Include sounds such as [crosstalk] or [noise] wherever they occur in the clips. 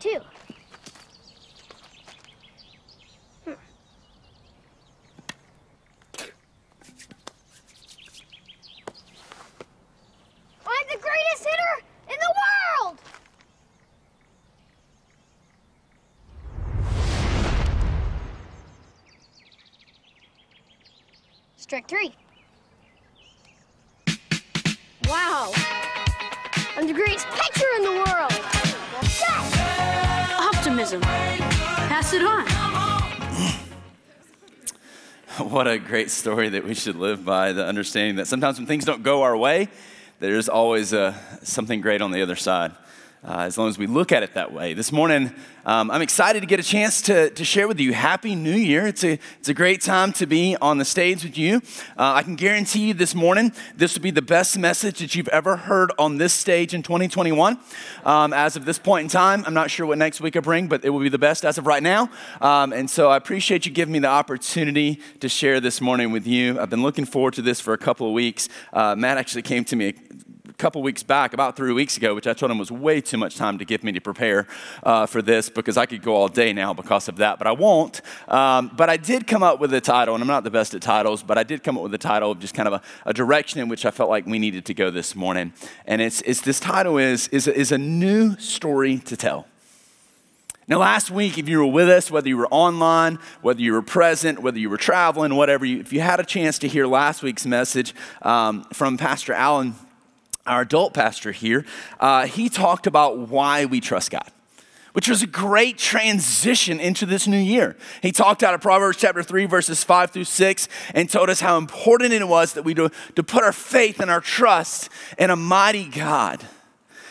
Two. Hmm. I'm the greatest hitter in the world! Strike three. Optimism. Pass it on. [laughs] What a great story that we should live by the understanding that sometimes when things don't go our way, there's always uh, something great on the other side uh, as long as we look at it that way. This morning, um, I'm excited to get a chance to, to share with you Happy New Year. It's a, it's a great time to be on the stage with you. Uh, I can guarantee you this morning, this will be the best message that you've ever heard on this stage in 2021. Um, as of this point in time, I'm not sure what next week I bring, but it will be the best as of right now. Um, and so I appreciate you giving me the opportunity to share this morning with you. I've been looking forward to this for a couple of weeks. Uh, Matt actually came to me couple weeks back, about three weeks ago, which I told him was way too much time to give me to prepare uh, for this because I could go all day now because of that, but I won't. Um, but I did come up with a title, and I'm not the best at titles, but I did come up with a title of just kind of a, a direction in which I felt like we needed to go this morning. And it's, it's this title is, is, is a new story to tell. Now, last week, if you were with us, whether you were online, whether you were present, whether you were traveling, whatever, you, if you had a chance to hear last week's message um, from Pastor Allen, our adult pastor here, uh, he talked about why we trust God which was a great transition into this new year. He talked out of Proverbs chapter 3, verses 5 through 6, and told us how important it was that we do to put our faith and our trust in a mighty God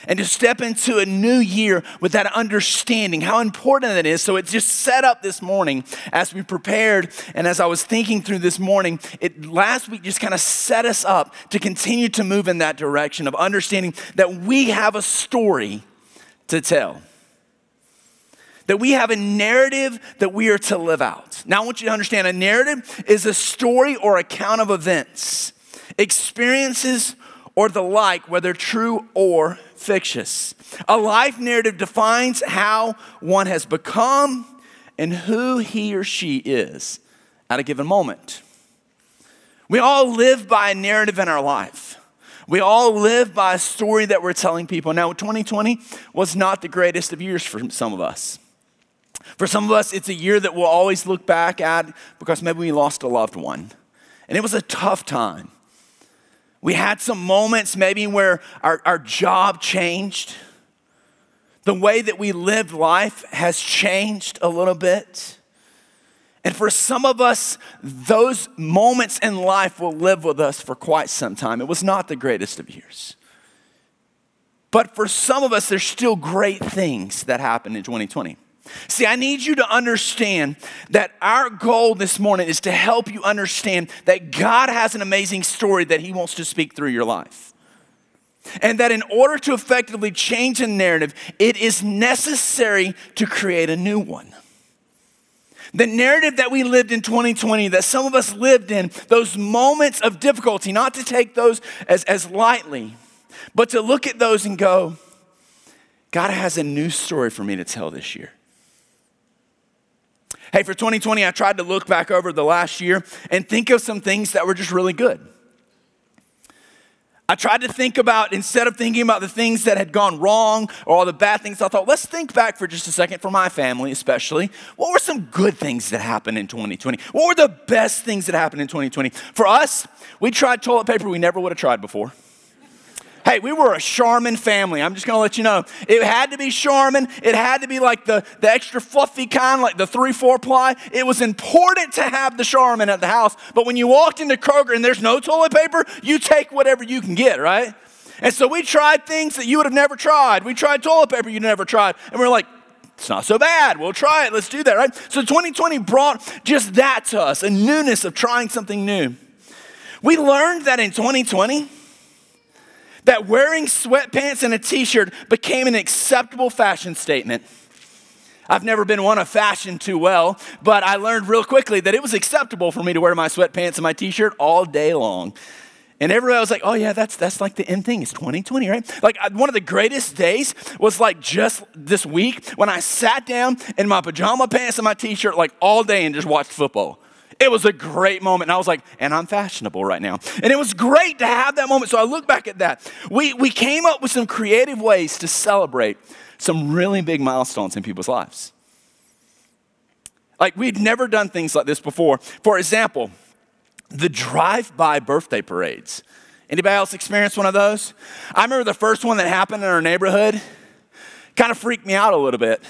and to step into a new year with that understanding, how important it is. So it just set up this morning as we prepared and as I was thinking through this morning, it last week just kind of set us up to continue to move in that direction of understanding that we have a story to tell. That we have a narrative that we are to live out. Now, I want you to understand a narrative is a story or account of events, experiences, or the like, whether true or fictitious. A life narrative defines how one has become and who he or she is at a given moment. We all live by a narrative in our life. We all live by a story that we're telling people. Now, 2020 was not the greatest of years for some of us. For some of us, it's a year that we'll always look back at because maybe we lost a loved one. And it was a tough time. We had some moments maybe where our, our job changed. The way that we lived life has changed a little bit. And for some of us, those moments in life will live with us for quite some time. It was not the greatest of years. But for some of us, there's still great things that happened in 2020. See, I need you to understand that our goal this morning is to help you understand that God has an amazing story that He wants to speak through your life. And that in order to effectively change a narrative, it is necessary to create a new one. The narrative that we lived in 2020, that some of us lived in, those moments of difficulty, not to take those as, as lightly, but to look at those and go, God has a new story for me to tell this year. Hey, for 2020, I tried to look back over the last year and think of some things that were just really good. I tried to think about, instead of thinking about the things that had gone wrong or all the bad things, I thought, let's think back for just a second, for my family especially. What were some good things that happened in 2020? What were the best things that happened in 2020? For us, we tried toilet paper we never would have tried before. Hey, we were a Charmin family. I'm just gonna let you know. It had to be Charmin. It had to be like the, the extra fluffy kind, like the three, four ply. It was important to have the Charmin at the house. But when you walked into Kroger and there's no toilet paper, you take whatever you can get, right? And so we tried things that you would have never tried. We tried toilet paper you'd never tried. And we we're like, it's not so bad. We'll try it. Let's do that, right? So 2020 brought just that to us, a newness of trying something new. We learned that in 2020, that wearing sweatpants and a t shirt became an acceptable fashion statement. I've never been one of fashion too well, but I learned real quickly that it was acceptable for me to wear my sweatpants and my t shirt all day long. And everybody was like, oh, yeah, that's, that's like the end thing. It's 2020, right? Like, one of the greatest days was like just this week when I sat down in my pajama pants and my t shirt like all day and just watched football. It was a great moment. And I was like, and I'm fashionable right now. And it was great to have that moment. So I look back at that. We, we came up with some creative ways to celebrate some really big milestones in people's lives. Like, we'd never done things like this before. For example, the drive-by birthday parades. Anybody else experience one of those? I remember the first one that happened in our neighborhood. Kind of freaked me out a little bit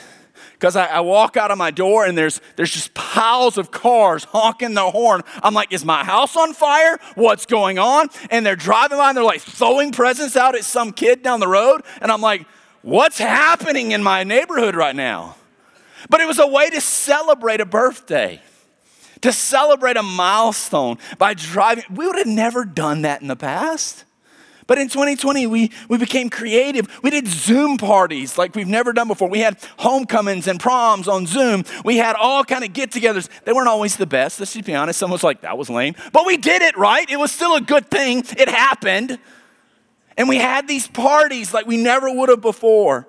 because I, I, walk out of my door and there's there's just piles of cars honking the horn. I'm like, is my house on fire? What's going on? And they're driving by and they're like throwing presents out at some kid down the road, and I'm like, what's happening in my neighborhood right now? But it was a way to celebrate a birthday to celebrate a milestone by driving. We would have never done that in the past. But in 2020, we, we became creative. We did Zoom parties like we've never done before. We had homecomings and proms on Zoom. We had all kind of get-togethers. They weren't always the best. Let's just be honest. Someone was like, that was lame. But we did it, right? It was still a good thing. It happened. And we had these parties like we never would have before.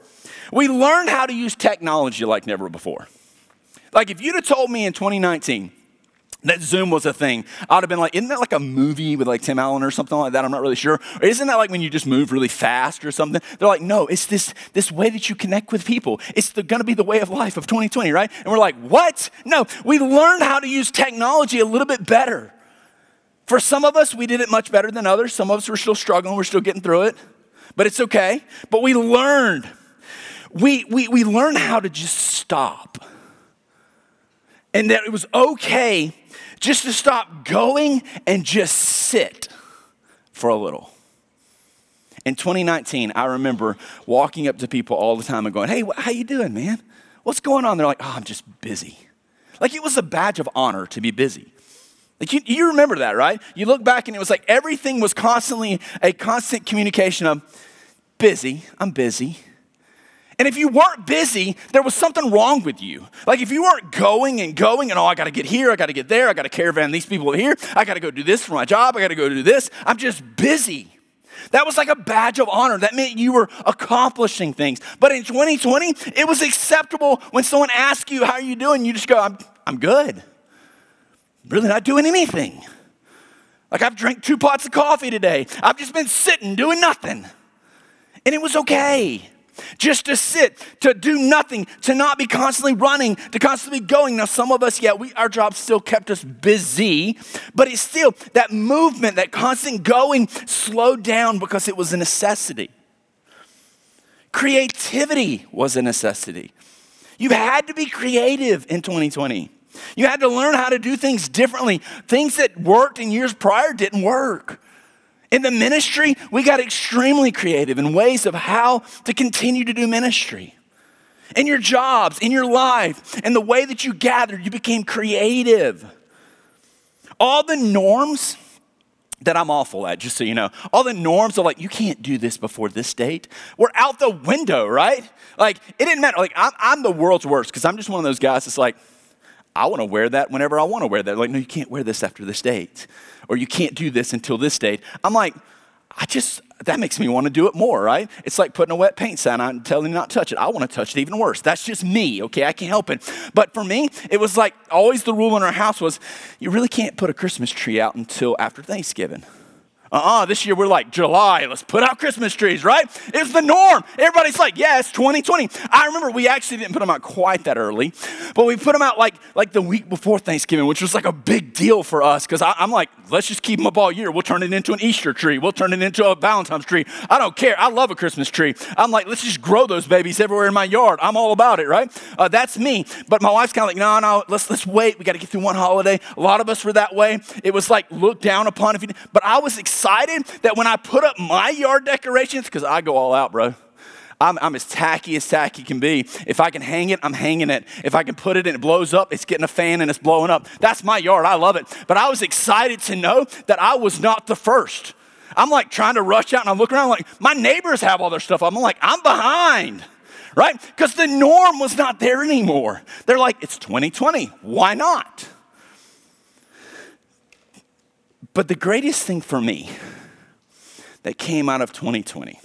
We learned how to use technology like never before. Like if you'd have told me in 2019, that Zoom was a thing. I would have been like, isn't that like a movie with like Tim Allen or something like that? I'm not really sure. Or isn't that like when you just move really fast or something? They're like, no, it's this, this way that you connect with people. It's going to be the way of life of 2020, right? And we're like, what? No, we learned how to use technology a little bit better. For some of us, we did it much better than others. Some of us were still struggling. We're still getting through it. But it's okay. But we learned. We, we, we learned how to just stop. And that it was okay just to stop going and just sit for a little. In 2019, I remember walking up to people all the time and going, "Hey, how you doing, man? What's going on?" They're like, "Oh, I'm just busy." Like it was a badge of honor to be busy. Like you, you remember that, right? You look back and it was like everything was constantly a constant communication of busy, I'm busy. And if you weren't busy, there was something wrong with you. Like if you weren't going and going and oh, I got to get here, I got to get there, I got to caravan these people here, I got to go do this for my job, I got to go do this. I'm just busy. That was like a badge of honor. That meant you were accomplishing things. But in 2020, it was acceptable when someone asked you, How are you doing? You just go, I'm, I'm good. Really not doing anything. Like I've drank two pots of coffee today. I've just been sitting doing nothing. And it was okay just to sit, to do nothing, to not be constantly running, to constantly going. Now, some of us, yeah, we, our jobs still kept us busy, but it's still that movement, that constant going slowed down because it was a necessity. Creativity was a necessity. You had to be creative in 2020. You had to learn how to do things differently. Things that worked in years prior didn't work. In the ministry, we got extremely creative in ways of how to continue to do ministry. In your jobs, in your life, in the way that you gathered, you became creative. All the norms that I'm awful at, just so you know, all the norms are like, you can't do this before this date, we're out the window, right? Like, it didn't matter. Like, I'm, I'm the world's worst because I'm just one of those guys that's like, I want to wear that whenever I want to wear that. Like, no, you can't wear this after this date or you can't do this until this date. I'm like, I just, that makes me want to do it more, right? It's like putting a wet paint sign on and telling you not to touch it. I want to touch it even worse. That's just me, okay? I can't help it. But for me, it was like always the rule in our house was you really can't put a Christmas tree out until after Thanksgiving uh-uh, this year we're like, July, let's put out Christmas trees, right? It's the norm. Everybody's like, it's 2020. I remember we actually didn't put them out quite that early, but we put them out like, like the week before Thanksgiving, which was like a big deal for us because I'm like, let's just keep them up all year. We'll turn it into an Easter tree. We'll turn it into a Valentine's tree. I don't care. I love a Christmas tree. I'm like, let's just grow those babies everywhere in my yard. I'm all about it, right? Uh, that's me. But my wife's kind of like, no, no, let's, let's wait. We got to get through one holiday. A lot of us were that way. It was like looked down upon if you, but I was excited excited that when I put up my yard decorations, because I go all out, bro. I'm, I'm, as tacky as tacky can be. If I can hang it, I'm hanging it. If I can put it and it blows up, it's getting a fan and it's blowing up. That's my yard. I love it. But I was excited to know that I was not the first. I'm like trying to rush out and I'm looking around like, my neighbors have all their stuff. I'm like, I'm behind, right? Because the norm was not there anymore. They're like, it's 2020. Why not? But the greatest thing for me that came out of 2020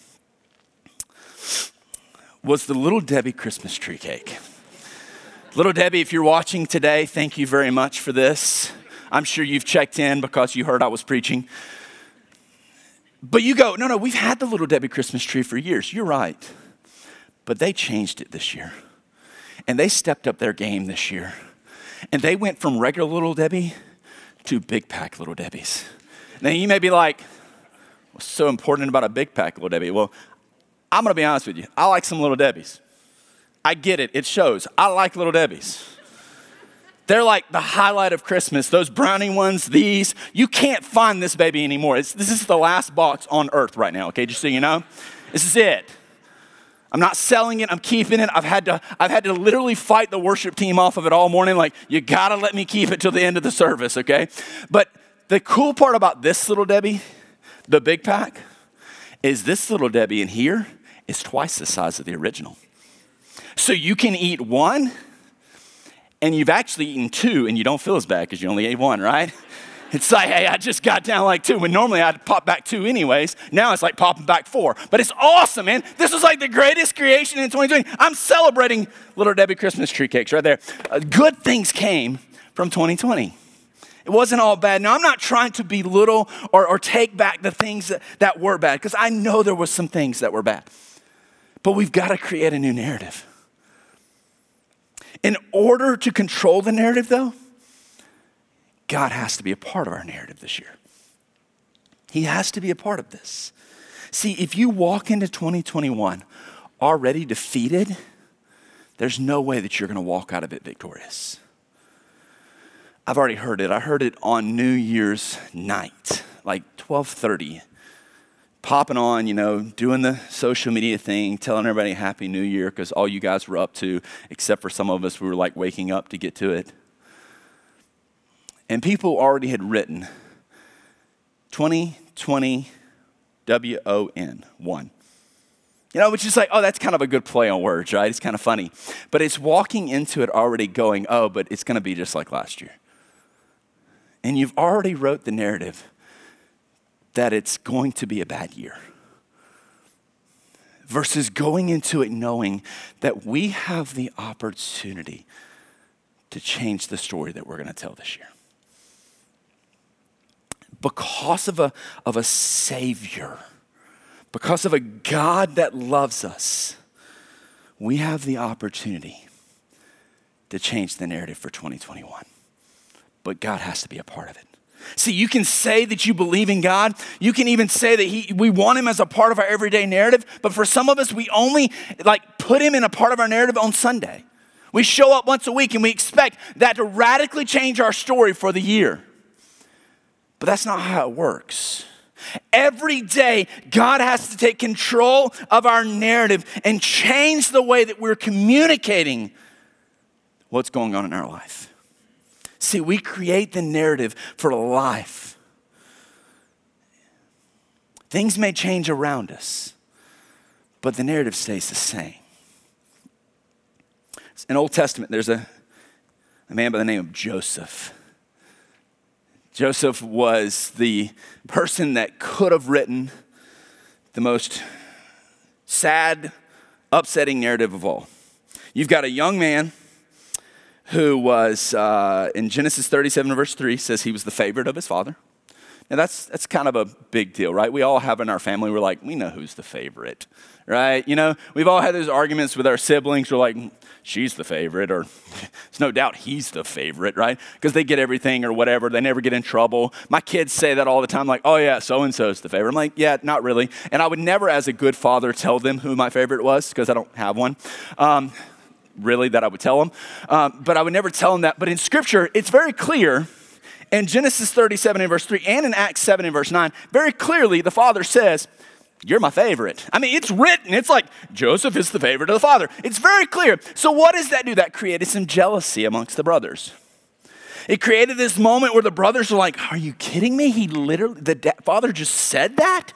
was the Little Debbie Christmas tree cake. Little Debbie, if you're watching today, thank you very much for this. I'm sure you've checked in because you heard I was preaching. But you go, no, no, we've had the Little Debbie Christmas tree for years. You're right. But they changed it this year. And they stepped up their game this year. And they went from regular Little Debbie to big pack Little Debbie's. Now you may be like, what's so important about a big pack Little Debbie? Well, I'm gonna be honest with you. I like some Little Debbie's. I get it, it shows. I like Little Debbie's. They're like the highlight of Christmas. Those brownie ones, these, you can't find this baby anymore. It's, this is the last box on earth right now, okay? Just so you know. This is it. I'm not selling it, I'm keeping it. I've had to, I've had to literally fight the worship team off of it all morning. Like, you gotta let me keep it till the end of the service, okay? But the cool part about this little Debbie, the big pack, is this little Debbie in here is twice the size of the original. So you can eat one, and you've actually eaten two, and you don't feel as bad because you only ate one, right? It's like, hey, I just got down like two. When normally I'd pop back two anyways. Now it's like popping back four. But it's awesome, man. This is like the greatest creation in 2020. I'm celebrating Little Debbie Christmas tree cakes right there. Uh, good things came from 2020. It wasn't all bad. Now, I'm not trying to belittle or, or take back the things that, that were bad, because I know there was some things that were bad. But we've got to create a new narrative. In order to control the narrative, though, God has to be a part of our narrative this year. He has to be a part of this. See, if you walk into 2021 already defeated, there's no way that you're going to walk out of it victorious. I've already heard it. I heard it on New Year's night, like 12:30 popping on, you know, doing the social media thing, telling everybody Happy New Year because all you guys were up to, except for some of us, we were like waking up to get to it. And people already had written 2020 W O N, one. You know, which is like, oh, that's kind of a good play on words, right? It's kind of funny. But it's walking into it already going, oh, but it's going to be just like last year. And you've already wrote the narrative that it's going to be a bad year. Versus going into it knowing that we have the opportunity to change the story that we're going to tell this year. Because of a, of a Savior, because of a God that loves us, we have the opportunity to change the narrative for 2021. But God has to be a part of it. See, you can say that you believe in God. You can even say that he, we want him as a part of our everyday narrative. But for some of us, we only like put him in a part of our narrative on Sunday. We show up once a week and we expect that to radically change our story for the year. But that's not how it works. Every day, God has to take control of our narrative and change the way that we're communicating what's going on in our life. See, we create the narrative for life. Things may change around us, but the narrative stays the same. In Old Testament, there's a, a man by the name of Joseph. Joseph was the person that could have written the most sad, upsetting narrative of all. You've got a young man who was uh, in Genesis 37, verse 3, says he was the favorite of his father. Now, that's, that's kind of a big deal, right? We all have in our family, we're like, we know who's the favorite, right? You know, we've all had those arguments with our siblings. We're like, she's the favorite, or [laughs] there's no doubt he's the favorite, right? Because they get everything or whatever. They never get in trouble. My kids say that all the time, like, oh, yeah, so and so's the favorite. I'm like, yeah, not really. And I would never, as a good father, tell them who my favorite was because I don't have one. Um, really that I would tell them, um, but I would never tell them that. But in Scripture, it's very clear in Genesis 37 and verse 3 and in Acts 7 and verse 9, very clearly the Father says, You're my favorite. I mean, it's written. It's like Joseph is the favorite of the Father. It's very clear. So, what does that do? That created some jealousy amongst the brothers. It created this moment where the brothers are like, Are you kidding me? He literally, the da- father just said that?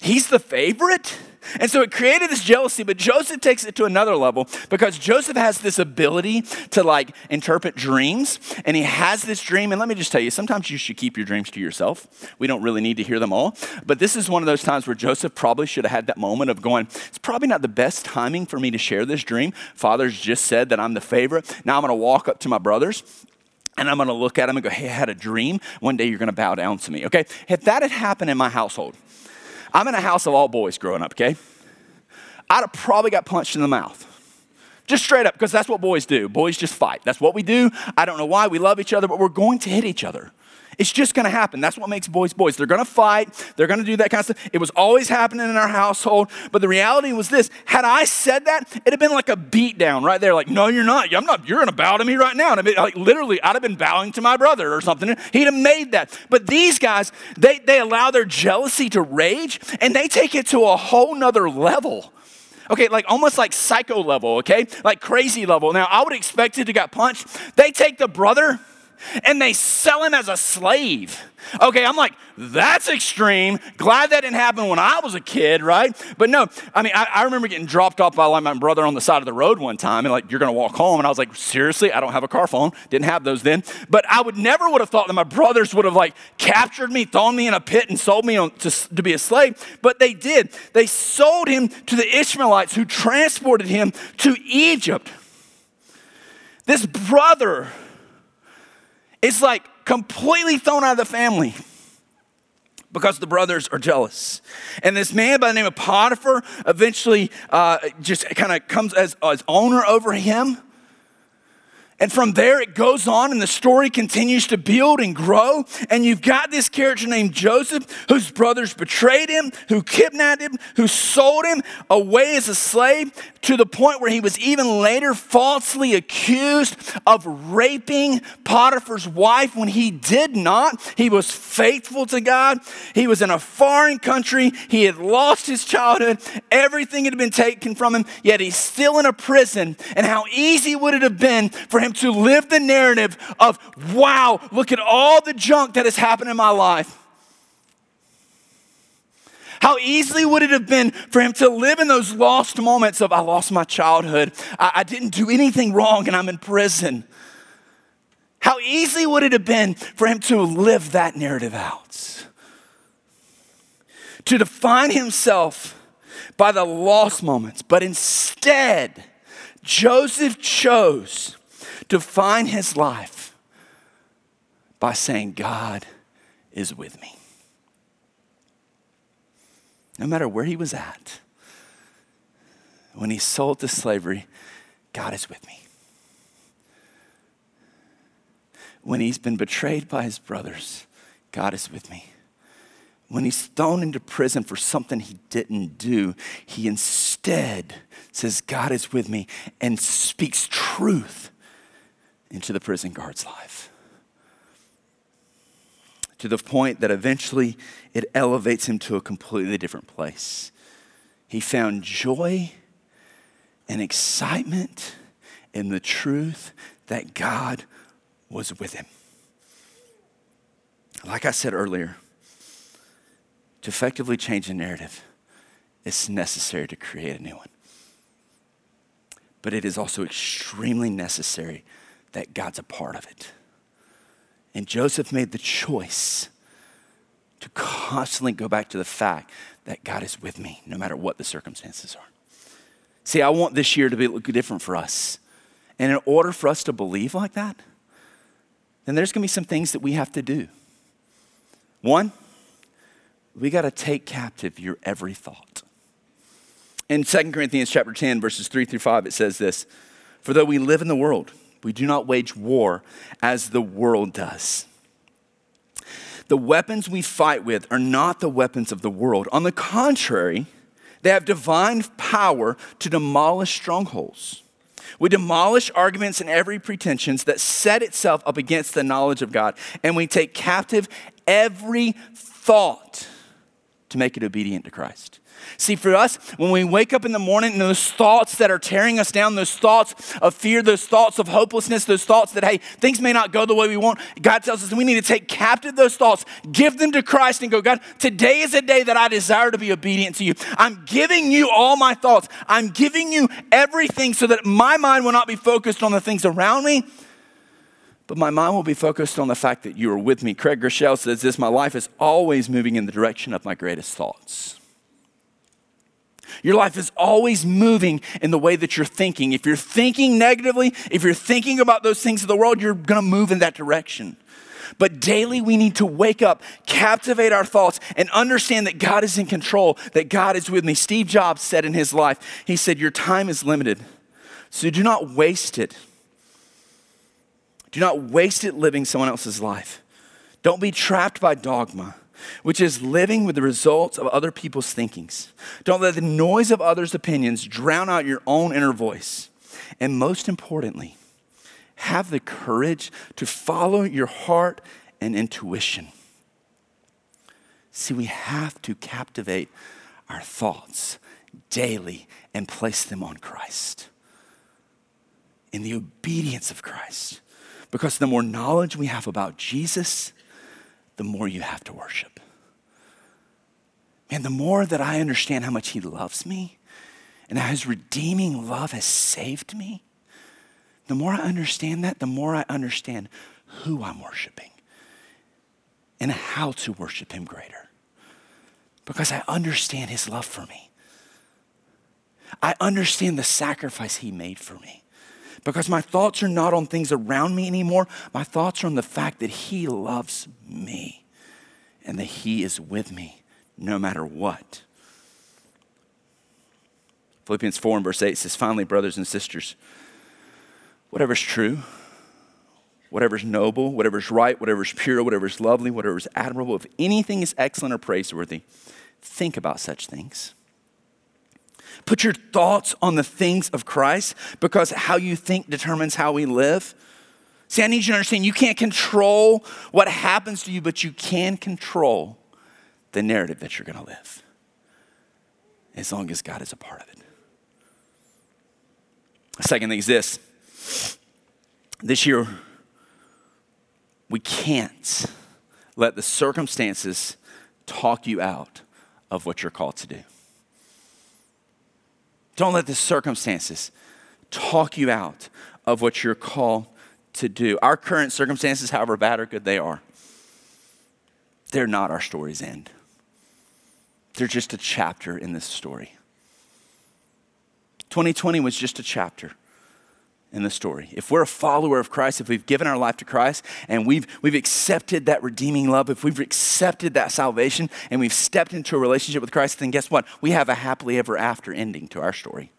he's the favorite. And so it created this jealousy, but Joseph takes it to another level because Joseph has this ability to like interpret dreams. And he has this dream. And let me just tell you, sometimes you should keep your dreams to yourself. We don't really need to hear them all. But this is one of those times where Joseph probably should have had that moment of going, it's probably not the best timing for me to share this dream. Father's just said that I'm the favorite. Now I'm going to walk up to my brothers and I'm going to look at them and go, hey, I had a dream. One day you're going to bow down to me, okay? If that had happened in my household, I'm in a house of all boys growing up, okay? I'd have probably got punched in the mouth. Just straight up, because that's what boys do. Boys just fight. That's what we do. I don't know why. We love each other, but we're going to hit each other. It's just gonna happen. That's what makes boys boys. They're gonna fight, they're gonna do that kind of stuff. It was always happening in our household, but the reality was this had I said that, it'd have been like a beat down right there. Like, no, you're not. I'm not, you're gonna bow to me right now. And I mean, like literally, I'd have been bowing to my brother or something. He'd have made that. But these guys, they, they allow their jealousy to rage and they take it to a whole nother level. Okay, like almost like psycho level, okay? Like crazy level. Now, I would expect it to get punched. They take the brother and they sell him as a slave. Okay, I'm like, that's extreme. Glad that didn't happen when I was a kid, right? But no, I mean, I, I remember getting dropped off by like my brother on the side of the road one time, and like, you're gonna walk home. And I was like, seriously, I don't have a car phone. Didn't have those then. But I would never would have thought that my brothers would have like captured me, thrown me in a pit, and sold me on, to, to be a slave. But they did. They sold him to the Ishmaelites who transported him to Egypt. This brother is like completely thrown out of the family because the brothers are jealous. And this man by the name of Potiphar eventually uh, just kind of comes as, as owner over him. And from there, it goes on, and the story continues to build and grow. And you've got this character named Joseph, whose brothers betrayed him, who kidnapped him, who sold him away as a slave, to the point where he was even later falsely accused of raping Potiphar's wife when he did not. He was faithful to God. He was in a foreign country. He had lost his childhood. Everything had been taken from him, yet he's still in a prison. And how easy would it have been for him to live the narrative of, wow, look at all the junk that has happened in my life? How easily would it have been for him to live in those lost moments of, I lost my childhood, I, I didn't do anything wrong, and I'm in prison? How easy would it have been for him to live that narrative out? To define himself by the lost moments, but instead, Joseph chose to find his life by saying, God is with me no matter where he was at, when he sold to slavery, God is with me. When he's been betrayed by his brothers, God is with me. When he's thrown into prison for something he didn't do, he instead says, God is with me, and speaks truth into the prison guard's life to the point that eventually it elevates him to a completely different place. He found joy and excitement in the truth that God was with him. Like I said earlier, to effectively change a narrative, it's necessary to create a new one. But it is also extremely necessary that God's a part of it. And Joseph made the choice to constantly go back to the fact that God is with me no matter what the circumstances are. See, I want this year to be look different for us. And in order for us to believe like that, then there's going to be some things that we have to do. One, we got to take captive your every thought. In 2 Corinthians chapter 10 verses 3 through 5 it says this, "For though we live in the world, we do not wage war as the world does. The weapons we fight with are not the weapons of the world. On the contrary, they have divine power to demolish strongholds. We demolish arguments and every pretensions that set itself up against the knowledge of God, and we take captive every thought to make it obedient to Christ. See, for us, when we wake up in the morning and those thoughts that are tearing us down, those thoughts of fear, those thoughts of hopelessness, those thoughts that, hey, things may not go the way we want, God tells us we need to take captive those thoughts, give them to Christ, and go, God, today is a day that I desire to be obedient to you. I'm giving you all my thoughts. I'm giving you everything so that my mind will not be focused on the things around me, but my mind will be focused on the fact that you are with me. Craig Groeschel says this My life is always moving in the direction of my greatest thoughts. Your life is always moving in the way that you're thinking. If you're thinking negatively, if you're thinking about those things of the world, you're going to move in that direction. But daily, we need to wake up, captivate our thoughts, and understand that God is in control, that God is with me. Steve Jobs said in his life, he said, Your time is limited, so do not waste it. Do not waste it living someone else's life. Don't be trapped by dogma which is living with the results of other people's thinkings. Don't let the noise of others' opinions drown out your own inner voice. And most importantly, have the courage to follow your heart and intuition. See, we have to captivate our thoughts daily and place them on Christ in the obedience of Christ. Because the more knowledge we have about Jesus, the more you have to worship. And the more that I understand how much He loves me and how His redeeming love has saved me, the more I understand that, the more I understand who I'm worshiping and how to worship Him greater. Because I understand His love for me. I understand the sacrifice He made for me because my thoughts are not on things around me anymore. My thoughts are on the fact that He loves me and that He is with me no matter what. Philippians 4 and verse 8 says, Finally, brothers and sisters, whatever's true, whatever's noble, whatever's right, whatever's pure, whatever's lovely, whatever's admirable, if anything is excellent or praiseworthy, think about such things. Put your thoughts on the things of Christ because how you think determines how we live. See, I need you to understand you can't control what happens to you, but you can control the narrative that you're going to live as long as God is a part of it. The second thing is this this year, we can't let the circumstances talk you out of what you're called to do. Don't let the circumstances talk you out of what you're called to do. Our current circumstances, however bad or good they are, they're not our story's end. They're just a chapter in this story. 2020 was just a chapter in the story. If we're a follower of Christ, if we've given our life to Christ and we've, we've accepted that redeeming love, if we've accepted that salvation and we've stepped into a relationship with Christ, then guess what? We have a happily ever after ending to our story.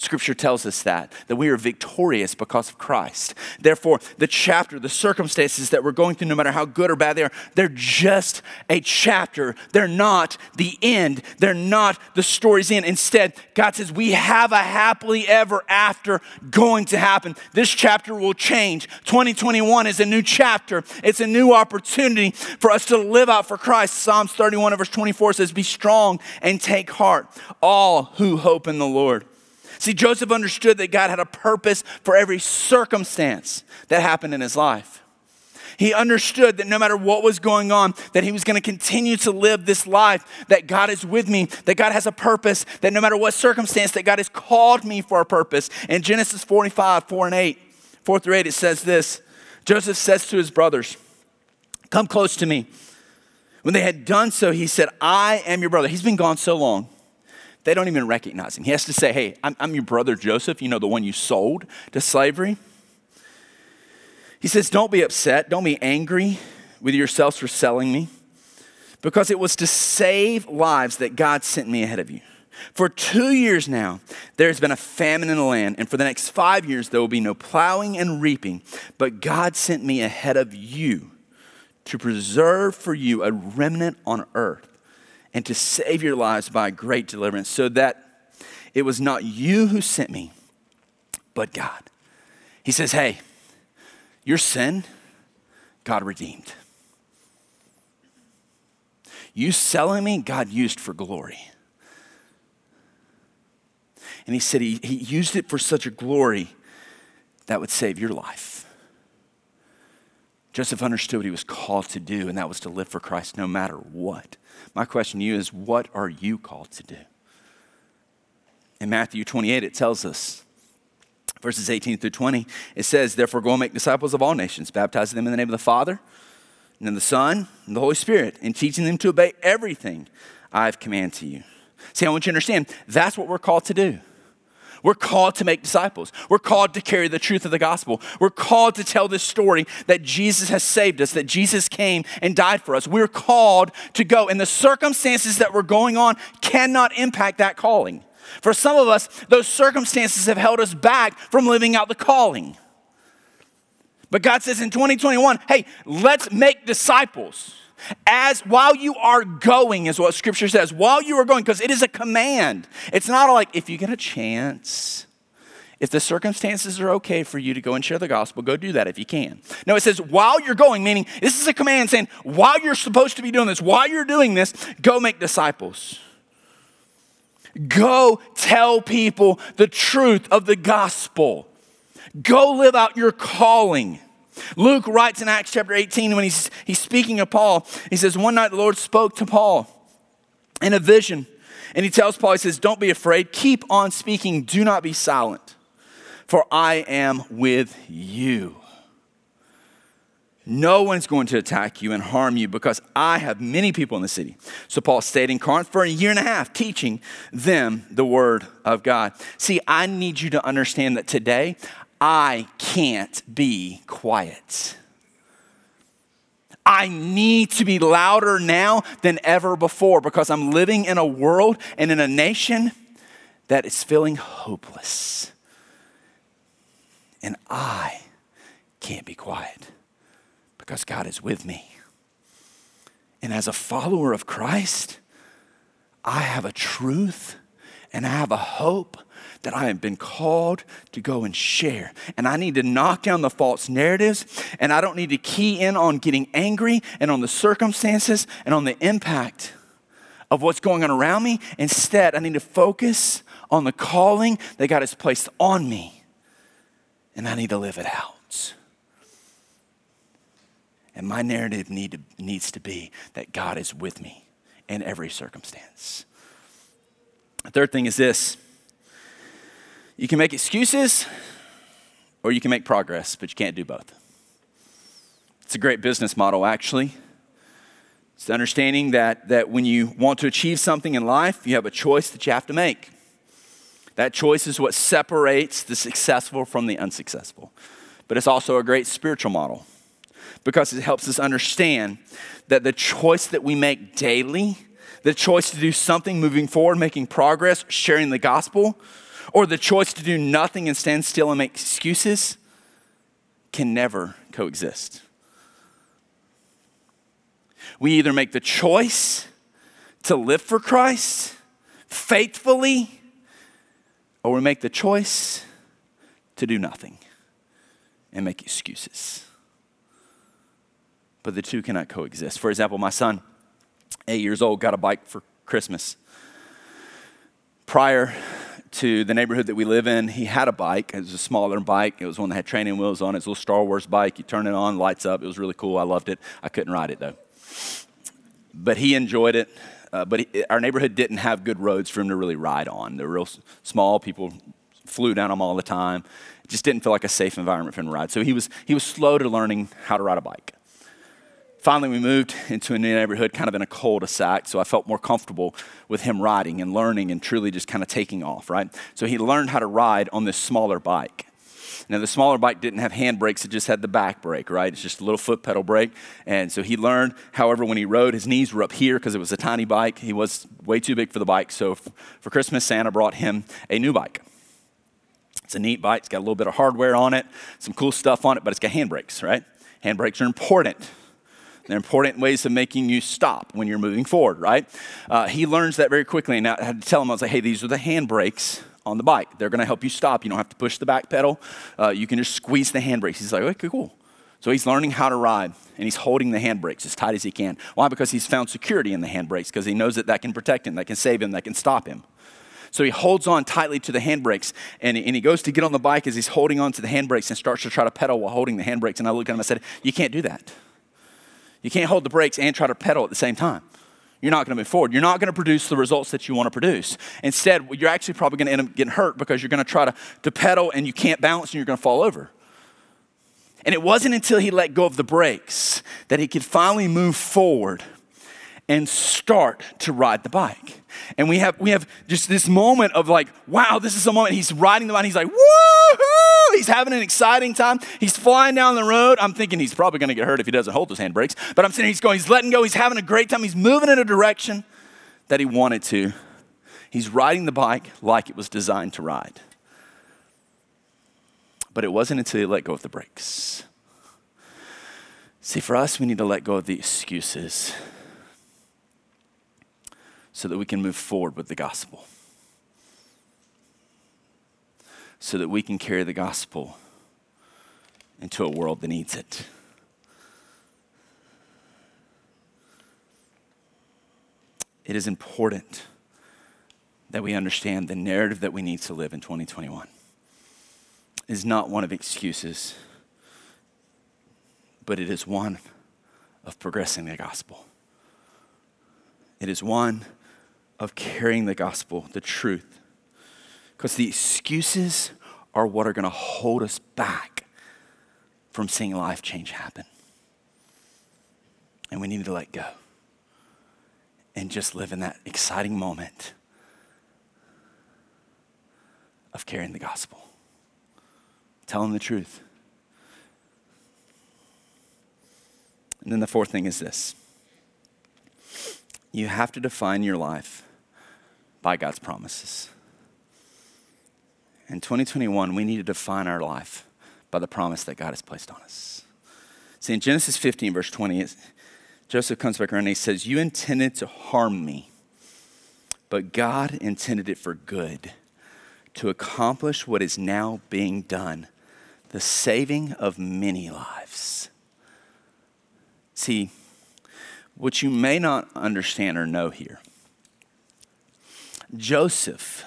Scripture tells us that, that we are victorious because of Christ. Therefore, the chapter, the circumstances that we're going through, no matter how good or bad they are, they're just a chapter. They're not the end. They're not the story's end. Instead, God says we have a happily ever after going to happen. This chapter will change. 2021 is a new chapter, it's a new opportunity for us to live out for Christ. Psalms 31, verse 24 says, Be strong and take heart, all who hope in the Lord. See, Joseph understood that God had a purpose for every circumstance that happened in his life. He understood that no matter what was going on, that he was going to continue to live this life, that God is with me, that God has a purpose, that no matter what circumstance, that God has called me for a purpose. In Genesis 45, 4 and 8, 4 through 8, it says this Joseph says to his brothers, Come close to me. When they had done so, he said, I am your brother. He's been gone so long they don't even recognize him. He has to say, Hey, I'm, I'm your brother Joseph, you know, the one you sold to slavery. He says, Don't be upset, don't be angry with yourselves for selling me, because it was to save lives that God sent me ahead of you. For two years now, there's been a famine in the land, and for the next five years, there will be no plowing and reaping. But God sent me ahead of you to preserve for you a remnant on earth and to save your lives by great deliverance, so that it was not you who sent me, but God. He says, Hey, your sin, God redeemed. You selling me, God used for glory. And he said he, he used it for such a glory that would save your life. Joseph understood what he was called to do, and that was to live for Christ no matter what. My question to you is what are you called to do? In Matthew 28, it tells us, verses 18 through 20, it says, Therefore, go and make disciples of all nations, baptizing them in the name of the Father, and the Son, and the Holy Spirit, and teaching them to obey everything I've commanded to you. See, I want you to understand that's what we're called to do. We're called to make disciples. We're called to carry the truth of the gospel. We're called to tell this story that Jesus has saved us, that Jesus came and died for us. We're called to go, and the circumstances that were going on cannot impact that calling. For some of us, those circumstances have held us back from living out the calling. But God says in 2021, hey, let's make disciples. As while you are going, is what scripture says, while you are going, because it is a command. It's not like if you get a chance, if the circumstances are okay for you to go and share the gospel, go do that if you can. No, it says while you're going, meaning this is a command saying while you're supposed to be doing this, while you're doing this, go make disciples. Go tell people the truth of the gospel. Go live out your calling. Luke writes in Acts chapter 18 when he's, he's speaking of Paul, he says, One night the Lord spoke to Paul in a vision. And he tells Paul, he says, Don't be afraid. Keep on speaking. Do not be silent, for I am with you. No one's going to attack you and harm you because I have many people in the city. So Paul stayed in Corinth for a year and a half, teaching them the word of God. See, I need you to understand that today I can't be quiet. I need to be louder now than ever before because I'm living in a world and in a nation that is feeling hopeless. And I can't be quiet because God is with me. And as a follower of Christ, I have a truth and I have a hope that I have been called to go and share. And I need to knock down the false narratives, and I don't need to key in on getting angry and on the circumstances and on the impact of what's going on around me. Instead, I need to focus on the calling that God has placed on me, and I need to live it out. And my narrative need to, needs to be that God is with me in every circumstance. The third thing is this you can make excuses or you can make progress, but you can't do both. It's a great business model, actually. It's the understanding that, that when you want to achieve something in life, you have a choice that you have to make. That choice is what separates the successful from the unsuccessful. But it's also a great spiritual model because it helps us understand that the choice that we make daily, the choice to do something moving forward, making progress, sharing the gospel, or the choice to do nothing and stand still and make excuses can never coexist. We either make the choice to live for Christ faithfully, or we make the choice to do nothing and make excuses but the two cannot coexist. For example, my son, eight years old, got a bike for Christmas. Prior to the neighborhood that we live in, he had a bike. It was a smaller bike. It was one that had training wheels on it. It's a little Star Wars bike. You turn it on, lights up. It was really cool. I loved it. I couldn't ride it though. But he enjoyed it. Uh, but he, our neighborhood didn't have good roads for him to really ride on. They're real small. People flew down them all the time. It just didn't feel like a safe environment for him to ride. So he was, he was slow to learning how to ride a bike finally we moved into a new neighborhood kind of in a cul-de-sac so i felt more comfortable with him riding and learning and truly just kind of taking off right? So he learned how to ride on this smaller bike. Now the smaller bike didn't have hand brakes it just had the back brake right? It's just a little foot pedal brake. And so he learned however when he rode his knees were up here because it was a tiny bike. He was way too big for the bike. So for christmas santa brought him a new bike. It's a neat bike. It's got a little bit of hardware on it some cool stuff on it but it's got hand brakes right? Hand brakes are important they're important ways of making you stop when you're moving forward, right? Uh, he learns that very quickly. And I had to tell him, I was like, hey, these are the handbrakes on the bike. They're going to help you stop. You don't have to push the back pedal. Uh, you can just squeeze the handbrakes. He's like, okay, cool. So he's learning how to ride and he's holding the handbrakes as tight as he can. Why? Because he's found security in the handbrakes because he knows that that can protect him, that can save him, that can stop him. So he holds on tightly to the handbrakes and he, and he goes to get on the bike as he's holding on to the handbrakes and starts to try to pedal while holding the handbrakes. And I look at him and I said, You can't do that. You can't hold the brakes and try to pedal at the same time. You're not going to move forward. You're not going to produce the results that you want to produce. Instead, you're actually probably going to end up getting hurt because you're going to try to, to pedal and you can't balance and you're going to fall over. And it wasn't until he let go of the brakes that he could finally move forward and start to ride the bike. And we have we have just this moment of like, wow, this is a moment. He's riding the bike. He's like, woohoo! Oh, he's having an exciting time. He's flying down the road. I'm thinking he's probably going to get hurt if he doesn't hold those handbrakes. But I'm saying he's going. He's letting go. He's having a great time. He's moving in a direction that he wanted to. He's riding the bike like it was designed to ride. But it wasn't until he let go of the brakes. See, for us, we need to let go of the excuses so that we can move forward with the gospel. So that we can carry the gospel into a world that needs it. It is important that we understand the narrative that we need to live in 2021 is not one of excuses, but it is one of progressing the gospel. It is one of carrying the gospel, the truth. Because the excuses are what are going to hold us back from seeing life change happen. And we need to let go and just live in that exciting moment of carrying the gospel, telling the truth. And then the fourth thing is this you have to define your life by God's promises. In 2021, we need to define our life by the promise that God has placed on us. See, in Genesis 15, verse 20, Joseph comes back around and he says, You intended to harm me, but God intended it for good, to accomplish what is now being done, the saving of many lives. See, what you may not understand or know here Joseph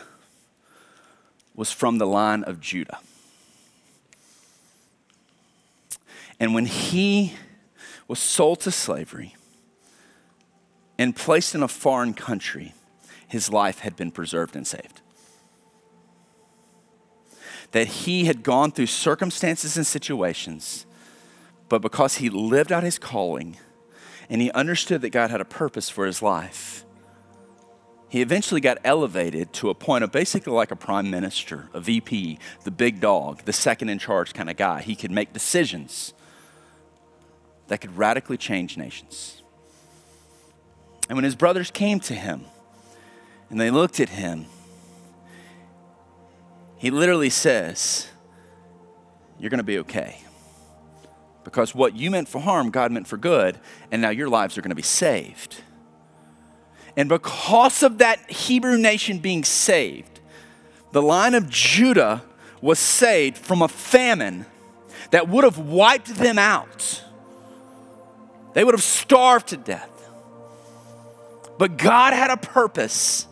was from the line of Judah. And when he was sold to slavery and placed in a foreign country, his life had been preserved and saved. That he had gone through circumstances and situations, but because he lived out his calling and he understood that God had a purpose for his life, he eventually got elevated to a point of basically like a prime minister, a VP, the big dog, the second in charge kind of guy. He could make decisions that could radically change nations. And when his brothers came to him and they looked at him, he literally says, You're going to be okay. Because what you meant for harm, God meant for good, and now your lives are going to be saved. And because of that Hebrew nation being saved, the line of Judah was saved from a famine that would have wiped them out. They would have starved to death. But God had a purpose.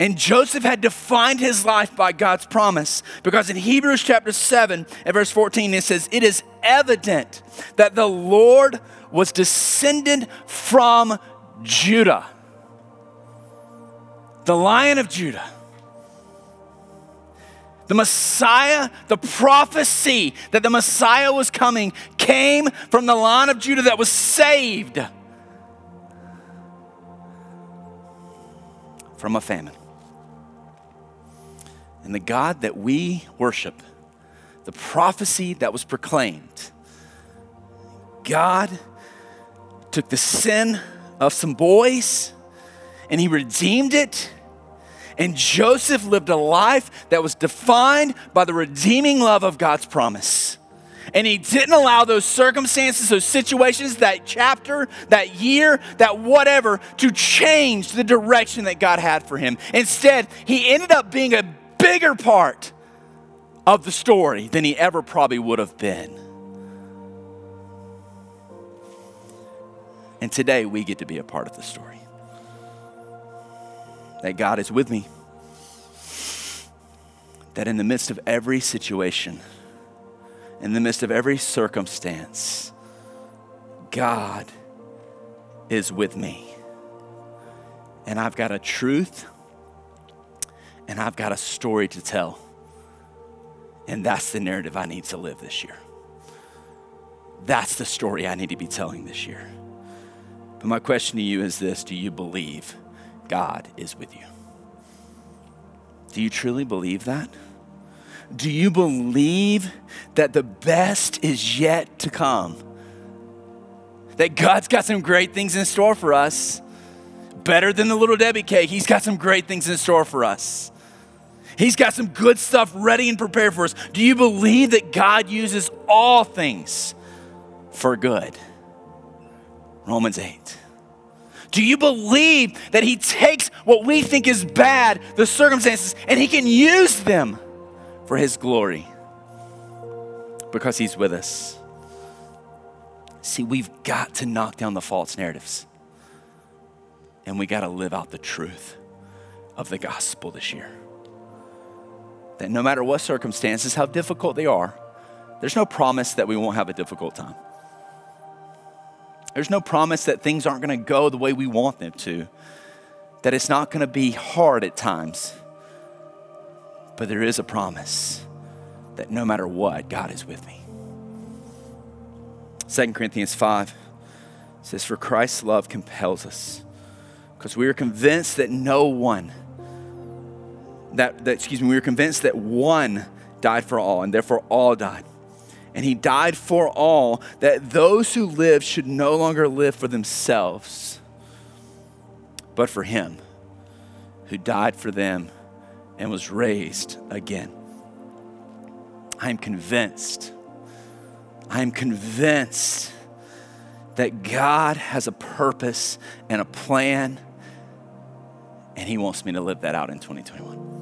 And Joseph had defined his life by God's promise because in Hebrews chapter 7 and verse 14 it says, It is evident that the Lord was descended from Judah the lion of Judah. The Messiah, the prophecy that the Messiah was coming, came from the line of Judah that was saved from a famine. And the God that we worship, the prophecy that was proclaimed, God took the sin of some boys and he redeemed it and Joseph lived a life that was defined by the redeeming love of God's promise. And he didn't allow those circumstances, those situations, that chapter, that year, that whatever, to change the direction that God had for him. Instead, he ended up being a bigger part of the story than he ever probably would have been. And today, we get to be a part of the story. That God is with me. That in the midst of every situation, in the midst of every circumstance, God is with me. And I've got a truth and I've got a story to tell. And that's the narrative I need to live this year. That's the story I need to be telling this year. But my question to you is this Do you believe God is with you? Do you truly believe that? Do you believe that the best is yet to come? That God's got some great things in store for us, better than the little Debbie cake. He's got some great things in store for us. He's got some good stuff ready and prepared for us. Do you believe that God uses all things for good? Romans 8. Do you believe that He takes what we think is bad, the circumstances, and He can use them for His glory? Because He's with us. See, we've got to knock down the false narratives. And we got to live out the truth of the gospel this year. That no matter what circumstances, how difficult they are, there's no promise that we won't have a difficult time. There's no promise that things aren't going to go the way we want them to, that it's not going to be hard at times. But there is a promise that no matter what, God is with me. 2 Corinthians 5 says, For Christ's love compels us, because we are convinced that no one, that, that, excuse me, we are convinced that one died for all, and therefore all died and he died for all, that those who live should no longer live for themselves, but for him who died for them and was raised again. I am convinced, I am convinced that God has a purpose and a plan, and he wants me to live that out in 2021.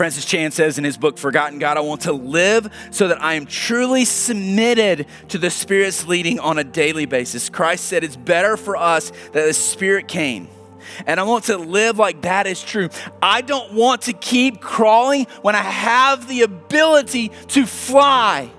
Francis Chan says in his book, Forgotten God, I want to live so that I am truly submitted to the Spirit's leading on a daily basis. Christ said it's better for us that the Spirit came. And I want to live like that is true. I don't want to keep crawling when I have the ability to fly.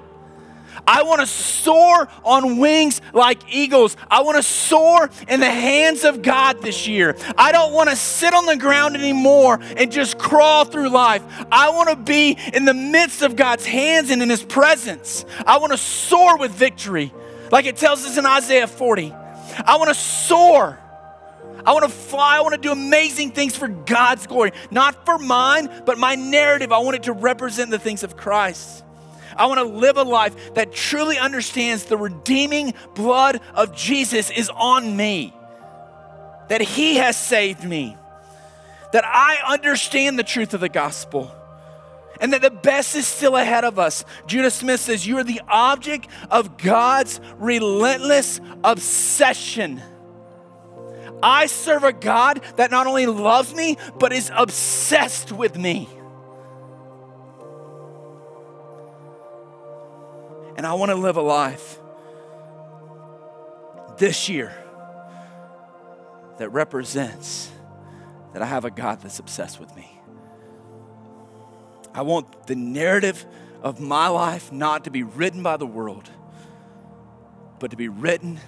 I want to soar on wings like eagles. I want to soar in the hands of God this year. I don't want to sit on the ground anymore and just crawl through life. I want to be in the midst of God's hands and in His presence. I want to soar with victory, like it tells us in Isaiah 40. I want to soar. I want to fly. I want to do amazing things for God's glory, not for mine, but my narrative. I want it to represent the things of Christ. I want to live a life that truly understands the redeeming blood of Jesus is on me, that He has saved me, that I understand the truth of the gospel. And that the best is still ahead of us. Judah Smith says, You are the object of God's relentless obsession. I serve a God that not only loves me, but is obsessed with me. And I want to live a life this year that represents that I have a God that's obsessed with me. I want the narrative of my life not to be written by the world, but to be written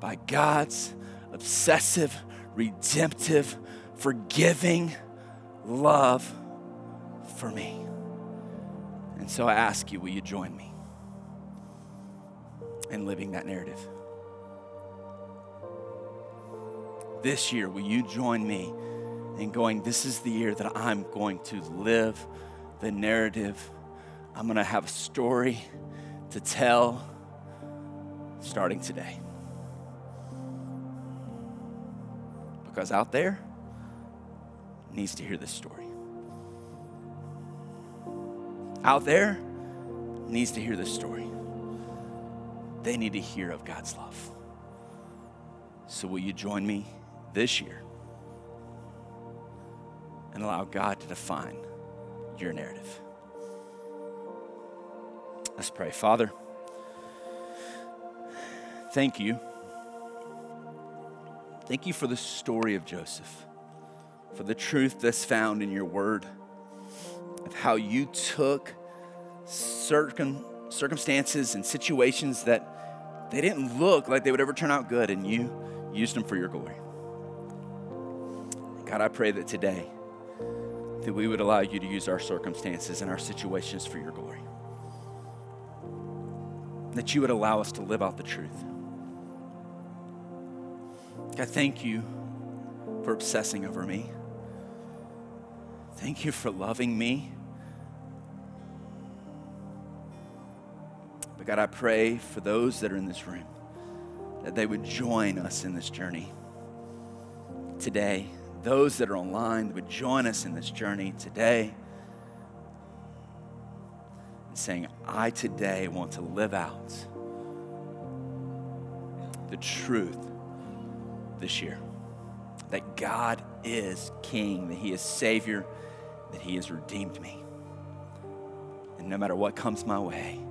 by God's obsessive, redemptive, forgiving love for me. And so I ask you, will you join me? And living that narrative. This year, will you join me in going, This is the year that I'm going to live the narrative? I'm going to have a story to tell starting today. Because out there needs to hear this story. Out there needs to hear this story they need to hear of God's love. So, will you join me this year and allow God to define your narrative? Let's pray. Father, thank you Thank you for the story of Joseph, for the truth that's found in your word, of how you took circum, circumstances and situations that they didn't look like they would ever turn out good, and you used them for your glory. God, I pray that today that we would allow you to use our circumstances and our situations for your glory. That you would allow us to live out the truth. God, thank you for obsessing over me. Thank you for loving me. But God, I pray for those that are in this room that they would join us in this journey today. Those that are online would join us in this journey today. And saying, I today want to live out the truth this year that God is King, that He is Savior, that He has redeemed me. And no matter what comes my way,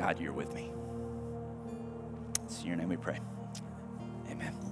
God, you're with me. It's in your name we pray. Amen.